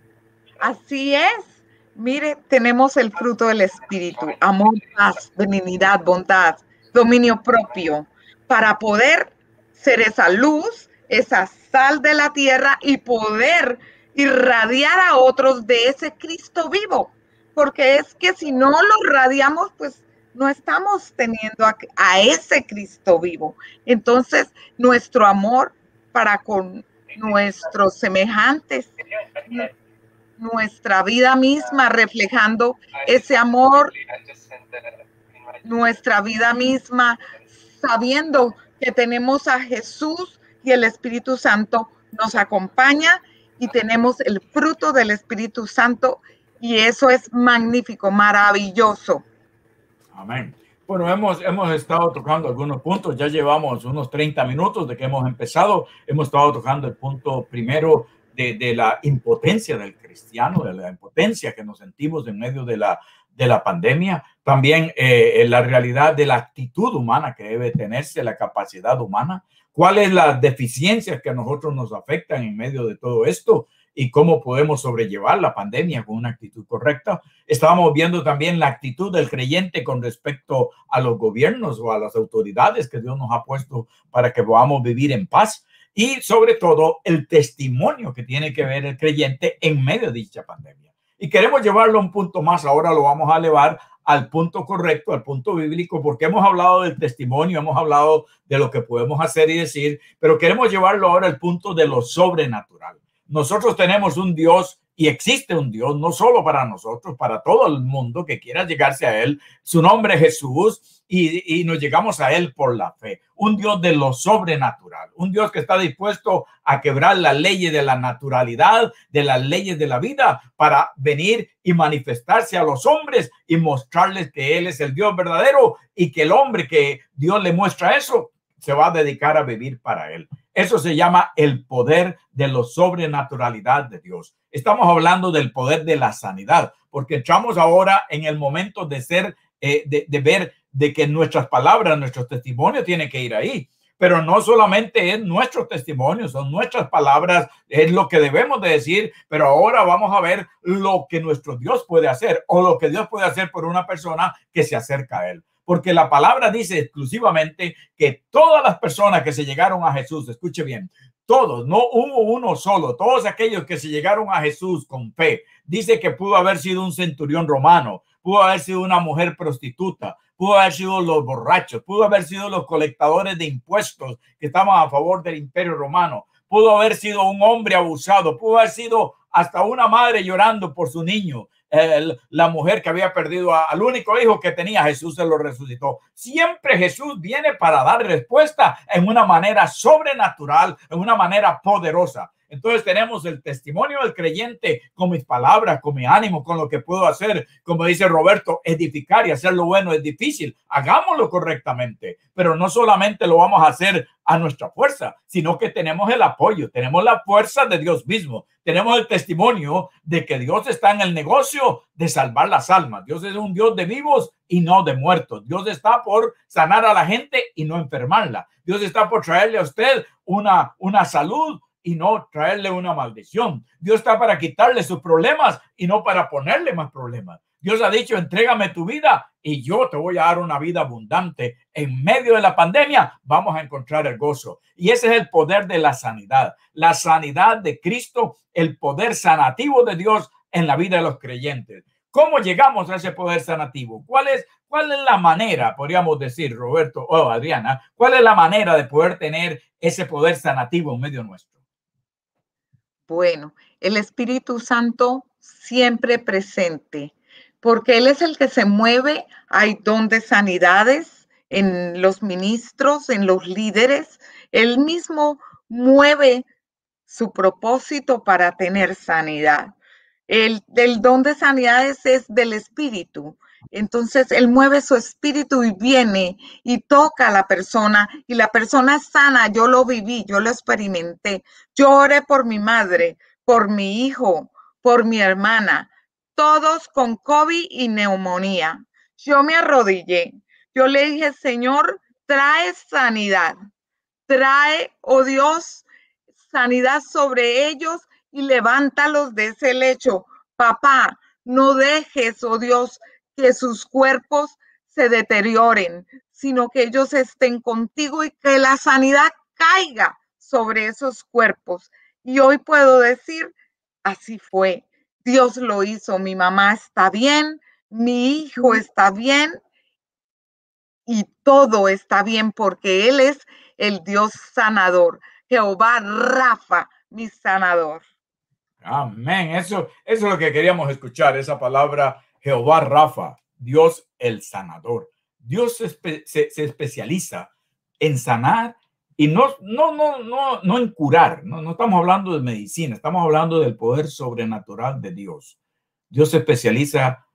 Así es. Mire, tenemos el fruto del Espíritu, amor, paz, benignidad, bondad, dominio propio, para poder ser esa luz, esa sal de la tierra y poder irradiar a otros de ese Cristo vivo. Porque es que si no lo radiamos, pues no estamos teniendo a, ese Cristo vivo. Entonces, nuestro amor para con nuestros semejantes, nuestra vida misma reflejando ese amor, nuestra vida misma sabiendo que tenemos a Jesús y el Espíritu Santo nos acompaña y tenemos el fruto del Espíritu Santo y eso es magnífico, maravilloso. Amén. Bueno, hemos, hemos estado tocando algunos puntos, ya llevamos unos 30 minutos de que hemos empezado, hemos estado tocando el punto primero de, de la impotencia del cristiano, de la impotencia que nos sentimos en medio de la, de la pandemia, también eh, la realidad de la actitud humana que debe tenerse, la capacidad humana, cuáles las deficiencias que a nosotros nos afectan en medio de todo esto y cómo podemos sobrellevar la pandemia con una actitud correcta. Estábamos viendo también la actitud del creyente con respecto a los gobiernos o a las autoridades que Dios nos ha puesto para que podamos vivir en paz y sobre todo el testimonio que tiene que ver el creyente en medio de dicha pandemia. Y queremos llevarlo un punto más, ahora lo vamos a elevar al punto correcto, al punto bíblico, porque hemos hablado del testimonio, hemos hablado de lo que podemos hacer y decir, pero queremos llevarlo ahora al punto de lo sobrenatural. Nosotros tenemos un Dios y existe un Dios, no solo para nosotros, para todo el mundo que quiera llegarse a Él. Su nombre es Jesús y, y, nos llegamos a Él por la fe. Un Dios de lo sobrenatural, un Dios que está dispuesto a quebrar las leyes de la naturalidad, de las leyes de la vida, para venir y manifestarse a los hombres y mostrarles que Él es el Dios verdadero y que el hombre que Dios le muestra eso se va a dedicar a vivir para Él. Eso se llama el poder de la sobrenaturalidad de Dios. Estamos hablando del poder de la sanidad, porque entramos ahora en el momento de ser, eh, de, de ver de que nuestras palabras, nuestros testimonios tienen que ir ahí pero no solamente es nuestro testimonio, son nuestras palabras, es lo que debemos de decir, pero ahora vamos a ver lo que nuestro Dios puede hacer o lo que Dios puede hacer por una persona que se acerca a Él. Porque la palabra dice exclusivamente que todas las personas que se llegaron a Jesús, escuche bien, todos, no hubo uno solo, todos aquellos que se llegaron a Jesús con fe, dice que pudo haber sido un centurión romano, pudo haber sido una mujer prostituta, pudo haber sido los borrachos, pudo haber sido los colectadores de impuestos que estaban a favor del imperio romano, pudo haber sido un hombre abusado, pudo haber sido hasta una madre llorando por su niño, la mujer que había perdido al único hijo que tenía, Jesús se lo resucitó. Siempre Jesús viene para dar respuesta en una manera sobrenatural, en una manera poderosa. Entonces tenemos el testimonio del creyente con mis palabras, con mi ánimo, con lo que puedo hacer. Como dice Roberto, edificar y hacer lo bueno es difícil. Hagámoslo correctamente, pero no solamente lo vamos a hacer a nuestra fuerza, sino que tenemos el apoyo, tenemos la fuerza de Dios mismo, tenemos el testimonio de que Dios está en el negocio de salvar las almas. Dios es un Dios de vivos y no de muertos. Dios está por sanar a la gente y no enfermarla. Dios está por traerle a usted una, una salud y no traerle una maldición. Dios está para quitarle sus problemas y no para ponerle más problemas. Dios ha dicho, entrégame tu vida y yo te voy a dar una vida abundante. En medio de la pandemia vamos a encontrar el gozo. Y ese es el poder de la sanidad. La sanidad de Cristo, el poder sanativo de Dios en la vida de los creyentes. ¿Cómo llegamos a ese poder sanativo? ¿Cuál es, cuál es la manera, podríamos decir, Roberto o Adriana, cuál es la manera de poder tener ese poder sanativo en medio nuestro? Bueno, el Espíritu Santo siempre presente, porque Él es el que se mueve. Hay don de sanidades en los ministros, en los líderes. Él mismo mueve su propósito para tener sanidad. El, don de sanidades es del Espíritu. Entonces Él mueve su espíritu y viene y toca a la persona y la persona sana. Yo lo viví, yo lo experimenté. Yo oré por mi madre, por mi hijo, por mi hermana, todos con COVID y neumonía. Yo me arrodillé. Yo le dije, Señor, trae sanidad. Trae, oh Dios, sanidad sobre ellos y levántalos de ese lecho. Papá, no dejes, oh Dios, que sus cuerpos se deterioren, sino que ellos estén contigo y que la sanidad caiga sobre esos cuerpos. Y hoy puedo decir, así fue. Dios lo hizo. Mi mamá está bien, mi hijo está bien y todo está bien porque Él es el Dios sanador. Jehová Rafa, mi sanador. Amén. Eso, eso es lo que queríamos escuchar, esa palabra Jehová Rafa, Dios el sanador. Dios se, especializa en sanar y no, no, no, no, no en curar. No, no estamos hablando de medicina, estamos hablando del poder sobrenatural de Dios. Dios se especializa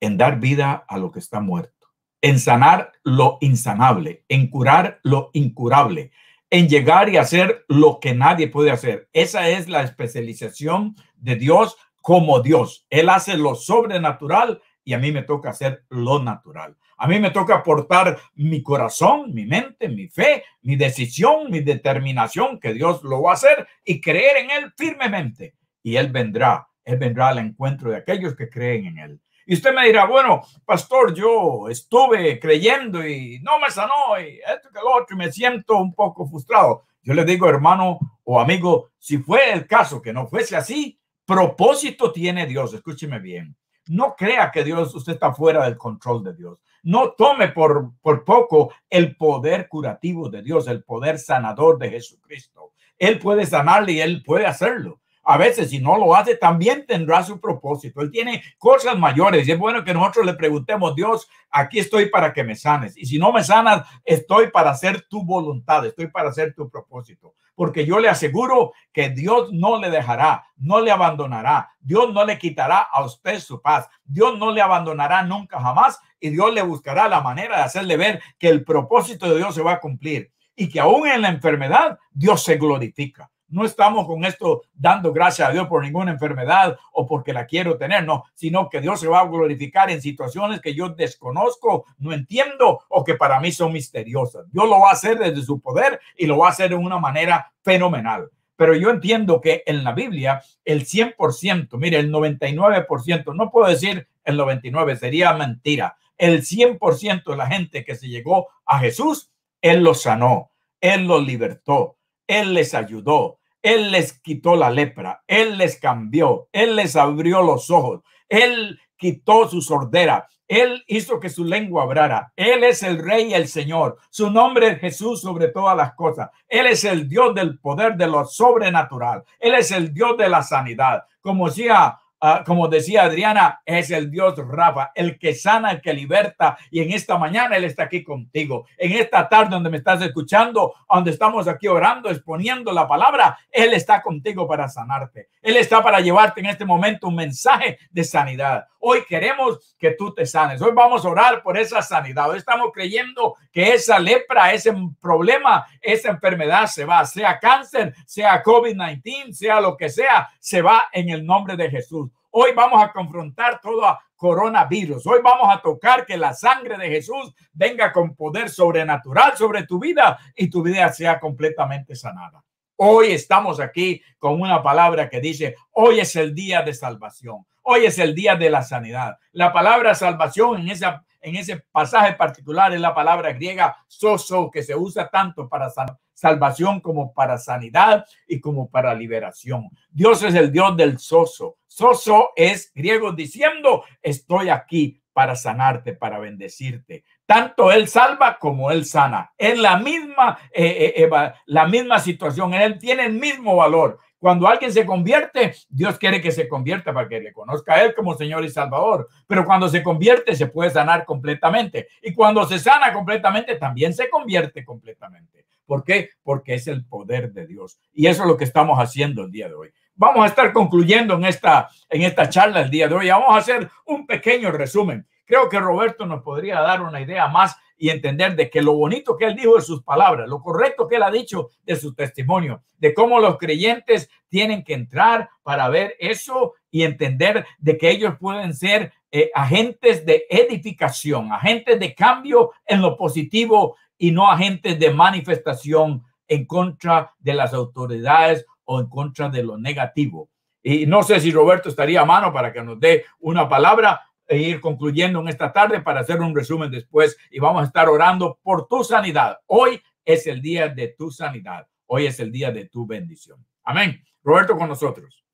en dar vida a lo que está muerto, en sanar lo insanable, en curar lo incurable, en llegar y hacer lo que nadie puede hacer. Esa es la especialización de Dios como Dios. Él hace lo sobrenatural y a mí me toca hacer lo natural. A mí me toca aportar mi corazón, mi mente, mi fe, mi decisión, mi determinación que Dios lo va a hacer y creer en Él firmemente. Y Él vendrá, Él vendrá al encuentro de aquellos que creen en Él. Y usted me dirá, bueno, pastor, yo estuve creyendo y no me sanó y esto que lo otro y me siento un poco frustrado. Yo le digo, hermano o amigo, si fue el caso que no fuese así, propósito tiene Dios. Escúcheme bien. No crea que Dios, usted está fuera del control de Dios. No tome por, por poco el poder curativo de Dios, el poder sanador de Jesucristo. Él puede sanarle y él puede hacerlo. A veces, si no lo hace, también tendrá su propósito. Él tiene cosas mayores y es bueno que nosotros le preguntemos, Dios, aquí estoy para que me sanes. Y si no me sanas, estoy para hacer tu voluntad, estoy para hacer tu propósito porque yo le aseguro que Dios no le dejará, no le abandonará, Dios no le quitará a usted su paz, Dios no le abandonará nunca jamás y Dios le buscará la manera de hacerle ver que el propósito de Dios se va a cumplir. y que aún en la enfermedad Dios se glorifica. No estamos con esto dando gracias a Dios por ninguna enfermedad o porque la quiero tener, no, sino que Dios se va a glorificar en situaciones que yo desconozco, no entiendo o que para mí son misteriosas. Dios lo va a hacer desde su poder y lo va a hacer de una manera fenomenal. Pero yo entiendo que en la Biblia el 100%, mire, el 99%, no puedo decir el 99, sería mentira. El 100% de la gente que se llegó a Jesús, Él los sanó, Él los libertó, Él les ayudó, Él les quitó la lepra, Él les cambió, Él les abrió los ojos, Él quitó su sordera, Él hizo que su lengua hablara, Él es el Rey y el Señor, su nombre es Jesús sobre todas las cosas, Él es el Dios del poder de lo sobrenatural, Él es el Dios de la sanidad, como decía Ah, como decía Adriana, es el Dios Rafa, el que sana, el que liberta. Y en esta mañana Él está aquí contigo. En esta tarde donde me estás escuchando, donde estamos aquí orando, exponiendo la palabra, Él está contigo para sanarte. Él está para llevarte en este momento un mensaje de sanidad. Hoy queremos que tú te sanes. Hoy vamos a orar por esa sanidad. Hoy estamos creyendo que esa lepra, ese problema, esa enfermedad se va, sea cáncer, sea COVID-19, sea lo que sea, se va en el nombre de Jesús. Hoy vamos a confrontar todo coronavirus. Hoy vamos a tocar que la sangre de Jesús venga con poder sobrenatural sobre tu vida y tu vida sea completamente sanada. Hoy estamos aquí con una palabra que dice, hoy es el día de salvación. Hoy es el día de la sanidad. La palabra salvación en, esa, en ese pasaje particular es la palabra griega soso, que se usa tanto para salvación como para sanidad y como para liberación. Dios es el Dios del soso. Soso es griego diciendo, estoy aquí para sanarte, para bendecirte. Tanto Él salva como Él sana. Es la misma, eh, eh, la misma situación. Él tiene el mismo valor. Cuando alguien se convierte, Dios quiere que se convierta para que le conozca a Él como Señor y Salvador. Pero cuando se convierte, se puede sanar completamente. Y cuando se sana completamente, también se convierte completamente. ¿Por qué? Porque es el poder de Dios. Y eso es lo que estamos haciendo el día de hoy. Vamos a estar concluyendo en esta, en esta charla el día de hoy. Vamos a hacer un pequeño resumen. Creo que Roberto nos podría dar una idea más y entender de que lo bonito que él dijo de sus palabras, lo correcto que él ha dicho de su testimonio, de cómo los creyentes tienen que entrar para ver eso y entender de que ellos pueden ser eh, agentes de edificación, agentes de cambio en lo positivo y no agentes de manifestación en contra de las autoridades o en contra de lo negativo. Y no sé si Roberto estaría a mano para que nos dé una palabra, ir concluyendo en esta tarde para hacer un resumen después y vamos a estar orando por tu sanidad. Hoy es el día de tu sanidad. Hoy es el día de tu bendición. Amén. Roberto con nosotros.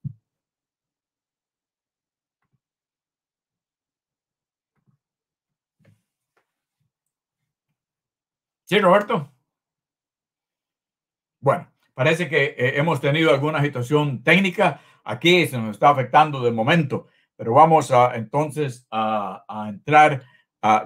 Sí, Roberto. Bueno, parece que eh, hemos tenido alguna situación técnica aquí, se nos está afectando de momento pero vamos a entonces a, entrar.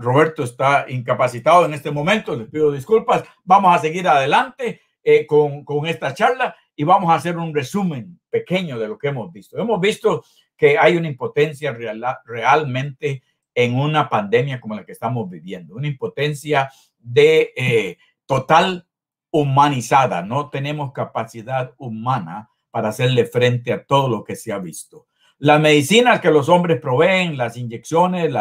Roberto está incapacitado en este momento, les pido disculpas. Vamos a seguir adelante eh, con, con esta charla y vamos a hacer un resumen pequeño de lo que hemos visto. Hemos visto que hay una impotencia real, realmente en una pandemia como la que estamos viviendo, una impotencia de eh, total humanizada. No tenemos capacidad humana para hacerle frente a todo lo que se ha visto las medicinas que los hombres proveen, las inyecciones,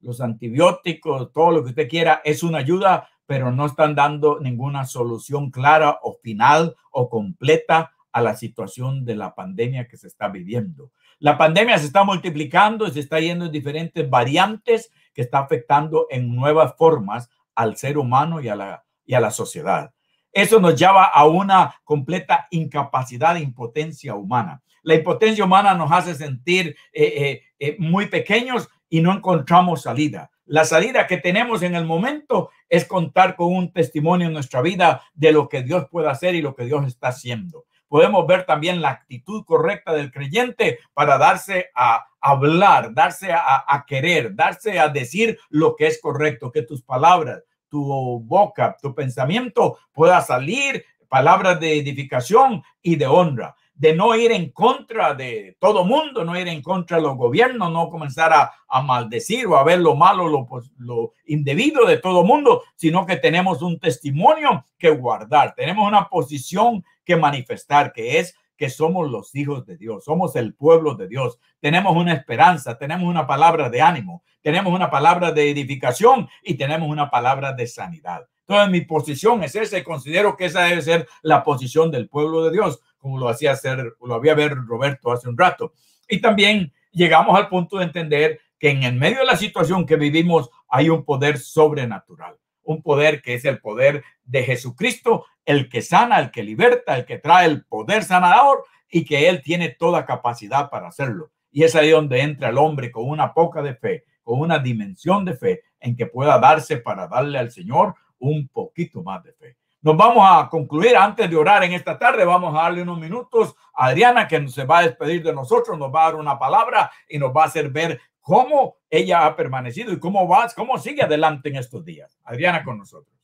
los antibióticos, todo lo que usted quiera, es una ayuda, pero no están dando ninguna solución clara o final o completa a la situación de la pandemia que se está viviendo. La pandemia se está multiplicando y se está yendo en diferentes variantes que está afectando en nuevas formas al ser humano y a la, y a la sociedad. Eso nos lleva a una completa incapacidad e impotencia humana. La impotencia humana nos hace sentir eh, eh, eh, muy pequeños y no encontramos salida. La salida que tenemos en el momento es contar con un testimonio en nuestra vida de lo que Dios puede hacer y lo que Dios está haciendo. Podemos ver también la actitud correcta del creyente para darse a hablar, darse a, a querer, darse a decir lo que es correcto, que tus palabras, tu boca, tu pensamiento pueda salir palabras de edificación y de honra. De no ir en contra de todo mundo, no ir en contra de los gobiernos, no comenzar a, a maldecir o a ver lo malo, lo, lo indebido de todo mundo, sino que tenemos un testimonio que guardar, tenemos una posición que manifestar, que es que somos los hijos de Dios, somos el pueblo de Dios, tenemos una esperanza, tenemos una palabra de ánimo, tenemos una palabra de edificación y tenemos una palabra de sanidad. Entonces mi posición es esa y considero que esa debe ser la posición del pueblo de Dios, como lo hacía hacer, lo había ver Roberto hace un rato. Y también llegamos al punto de entender que en el medio de la situación que vivimos hay un poder sobrenatural, un poder que es el poder de Jesucristo el que sana, el que liberta, el que trae el poder sanador y que Él tiene toda capacidad para hacerlo. Y es ahí donde entra el hombre con una poca de fe, con una dimensión de fe en que pueda darse para darle al Señor un poquito más de fe. Nos vamos a concluir antes de orar en esta tarde. Vamos a darle unos minutos a Adriana que se va a despedir de nosotros, nos va a dar una palabra y nos va a hacer ver cómo ella ha permanecido y cómo va, cómo sigue adelante en estos días. Adriana con nosotros.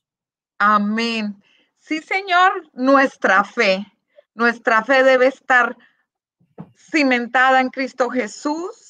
Amén. Sí, Señor, nuestra fe, nuestra fe debe estar cimentada en Cristo Jesús.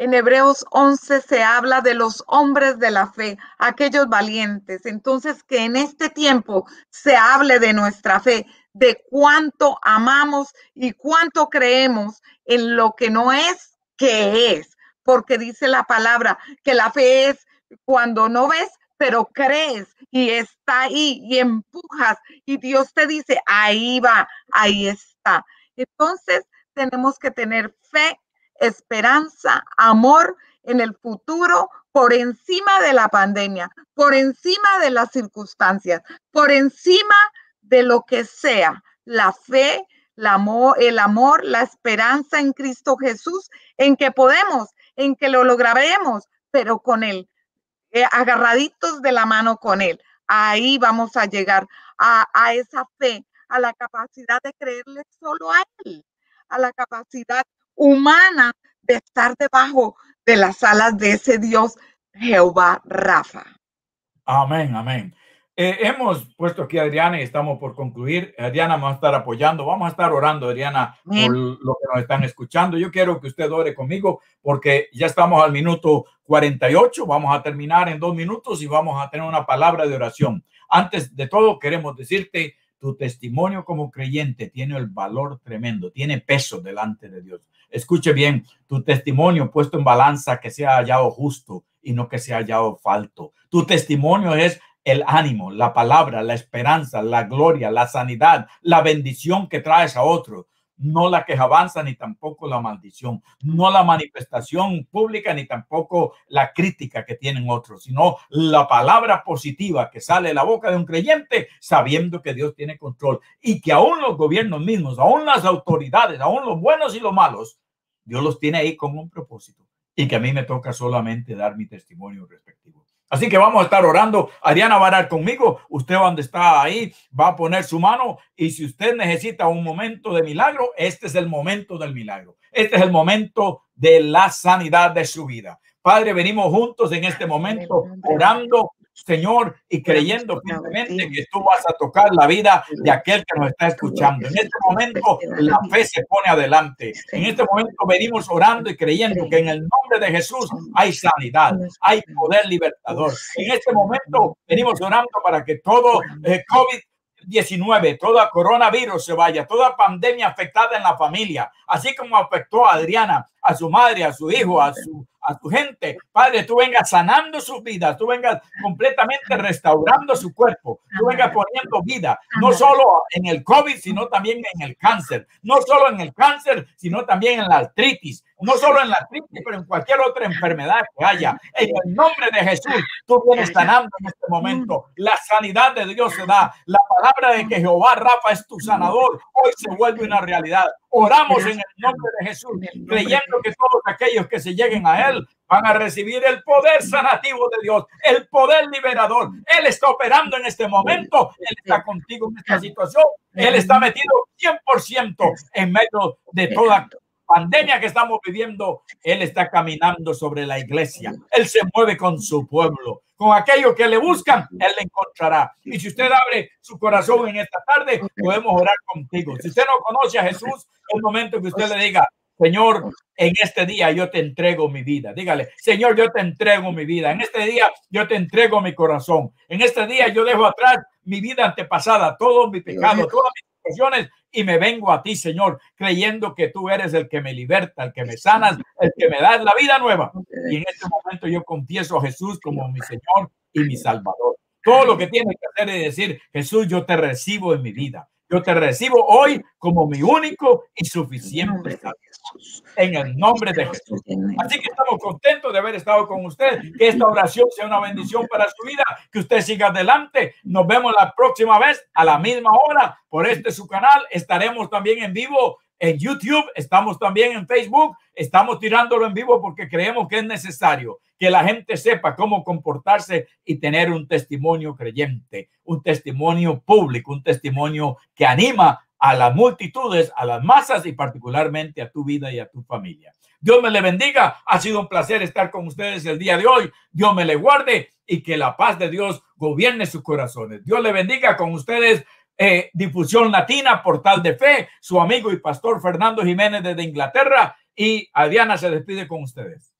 En Hebreos 11 se habla de los hombres de la fe, aquellos valientes. Entonces, que en este tiempo se hable de nuestra fe, de cuánto amamos y cuánto creemos en lo que no es, que es. Porque dice la palabra que la fe es cuando no ves, pero crees y está ahí y empujas y Dios te dice, ahí va, ahí está. Entonces tenemos que tener fe, esperanza, amor en el futuro por encima de la pandemia, por encima de las circunstancias, por encima de lo que sea. La fe, el amor, el amor, la esperanza en Cristo Jesús, en que podemos, en que lo lograremos, pero con Él, eh, agarraditos de la mano con Él. Ahí vamos a llegar a, a esa fe, a la capacidad de creerle solo a Él, a la capacidad humana de estar debajo de las alas de ese Dios Jehová Rafa. Amén, amén. Eh, hemos puesto aquí a Adriana y estamos por concluir. Adriana va a estar apoyando. Vamos a estar orando, Adriana, por lo que nos están escuchando. Yo quiero que usted ore conmigo porque ya estamos al minuto 48. Vamos a terminar en dos minutos y vamos a tener una palabra de oración. Antes de todo, queremos decirte, tu testimonio como creyente tiene el valor tremendo, tiene peso delante de Dios. Escuche bien, tu testimonio puesto en balanza que sea hallado justo y no que sea hallado falto. Tu testimonio es el ánimo, la palabra, la esperanza, la gloria, la sanidad, la bendición que traes a otro, no la que avanza ni tampoco la maldición, no la manifestación pública ni tampoco la crítica que tienen otros, sino la palabra positiva que sale de la boca de un creyente sabiendo que Dios tiene control y que aún los gobiernos mismos, aún las autoridades, aún los buenos y los malos, Dios los tiene ahí con un propósito y que a mí me toca solamente dar mi testimonio respectivo. Así que vamos a estar orando. Ariana va a orar conmigo. Usted donde está ahí va a poner su mano. Y si usted necesita un momento de milagro, este es el momento del milagro. Este es el momento de la sanidad de su vida. Padre, venimos juntos en este momento orando Señor, y creyendo firmemente que tú vas a tocar la vida de aquel que nos está escuchando. En este momento la fe se pone adelante. En este momento venimos orando y creyendo que en el nombre de Jesús hay sanidad, hay poder libertador. En este momento venimos orando para que todo eh, COVID 19, toda coronavirus se vaya, toda pandemia afectada en la familia, así como afectó a Adriana, a su madre, a su hijo, a su, a tu gente. Padre, tú vengas sanando sus vidas, tú vengas completamente restaurando su cuerpo, tú vengas poniendo vida, no solo en el COVID, sino también en el cáncer, no solo en el cáncer, sino también en la artritis, no solo en la artritis, pero en cualquier otra enfermedad que haya. En el nombre de Jesús, tú vienes sanando en este momento. La sanidad de Dios se da. La palabra de que Jehová Rafa es tu sanador, hoy se vuelve una realidad. Oramos en el nombre de Jesús, creyendo que todos aquellos que se lleguen a Él van a recibir el poder sanativo de Dios, el poder liberador. Él está operando en este momento, Él está contigo en esta situación, Él está metido 100% en medio de toda pandemia que estamos viviendo, Él está caminando sobre la iglesia. Él se mueve con su pueblo. Con aquellos que le buscan, Él le encontrará. Y si usted abre su corazón en esta tarde, podemos orar contigo. Si usted no conoce a Jesús, es el momento que usted le diga, Señor, en este día yo te entrego mi vida. Dígale, Señor, yo te entrego mi vida. En este día yo te entrego mi corazón. En este día yo dejo atrás mi vida antepasada, todo mi pecado, todas mis y me vengo a ti, Señor, creyendo que tú eres el que me liberta, el que me sanas, el que me da la vida nueva. Y en este momento yo confieso a Jesús como mi Señor y mi Salvador. Todo lo que tiene que hacer es decir, Jesús, yo te recibo en mi vida. Yo te recibo hoy como mi único y suficiente En el nombre de Jesús. Así que estamos contentos de haber estado con usted. Que esta oración sea una bendición para su vida. Que usted siga adelante. Nos vemos la próxima vez a la misma hora por este su canal. Estaremos también en vivo en YouTube, estamos también en Facebook, estamos tirándolo en vivo porque creemos que es necesario que la gente sepa cómo comportarse y tener un testimonio creyente, un testimonio público, un testimonio que anima a las multitudes, a las masas y particularmente a tu vida y a tu familia. Dios me le bendiga. Ha sido un placer estar con ustedes el día de hoy. Dios me le guarde y que la paz de Dios gobierne sus corazones. Dios le bendiga con ustedes. Eh, Difusión Latina, Portal de Fe, su amigo y pastor Fernando Jiménez desde Inglaterra y Adriana se despide con ustedes.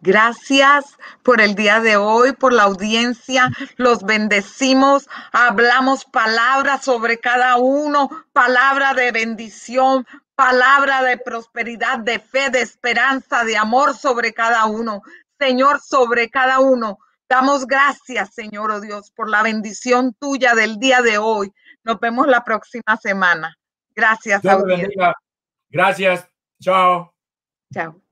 Gracias por el día de hoy, por la audiencia. Los bendecimos. Hablamos palabras sobre cada uno, palabra de bendición, palabra de prosperidad, de fe, de esperanza, de amor sobre cada uno. Señor, sobre cada uno. Damos gracias, Señor, oh Dios, por la bendición tuya del día de hoy. Nos vemos la próxima semana. Gracias. Gracias. Chao. Chao.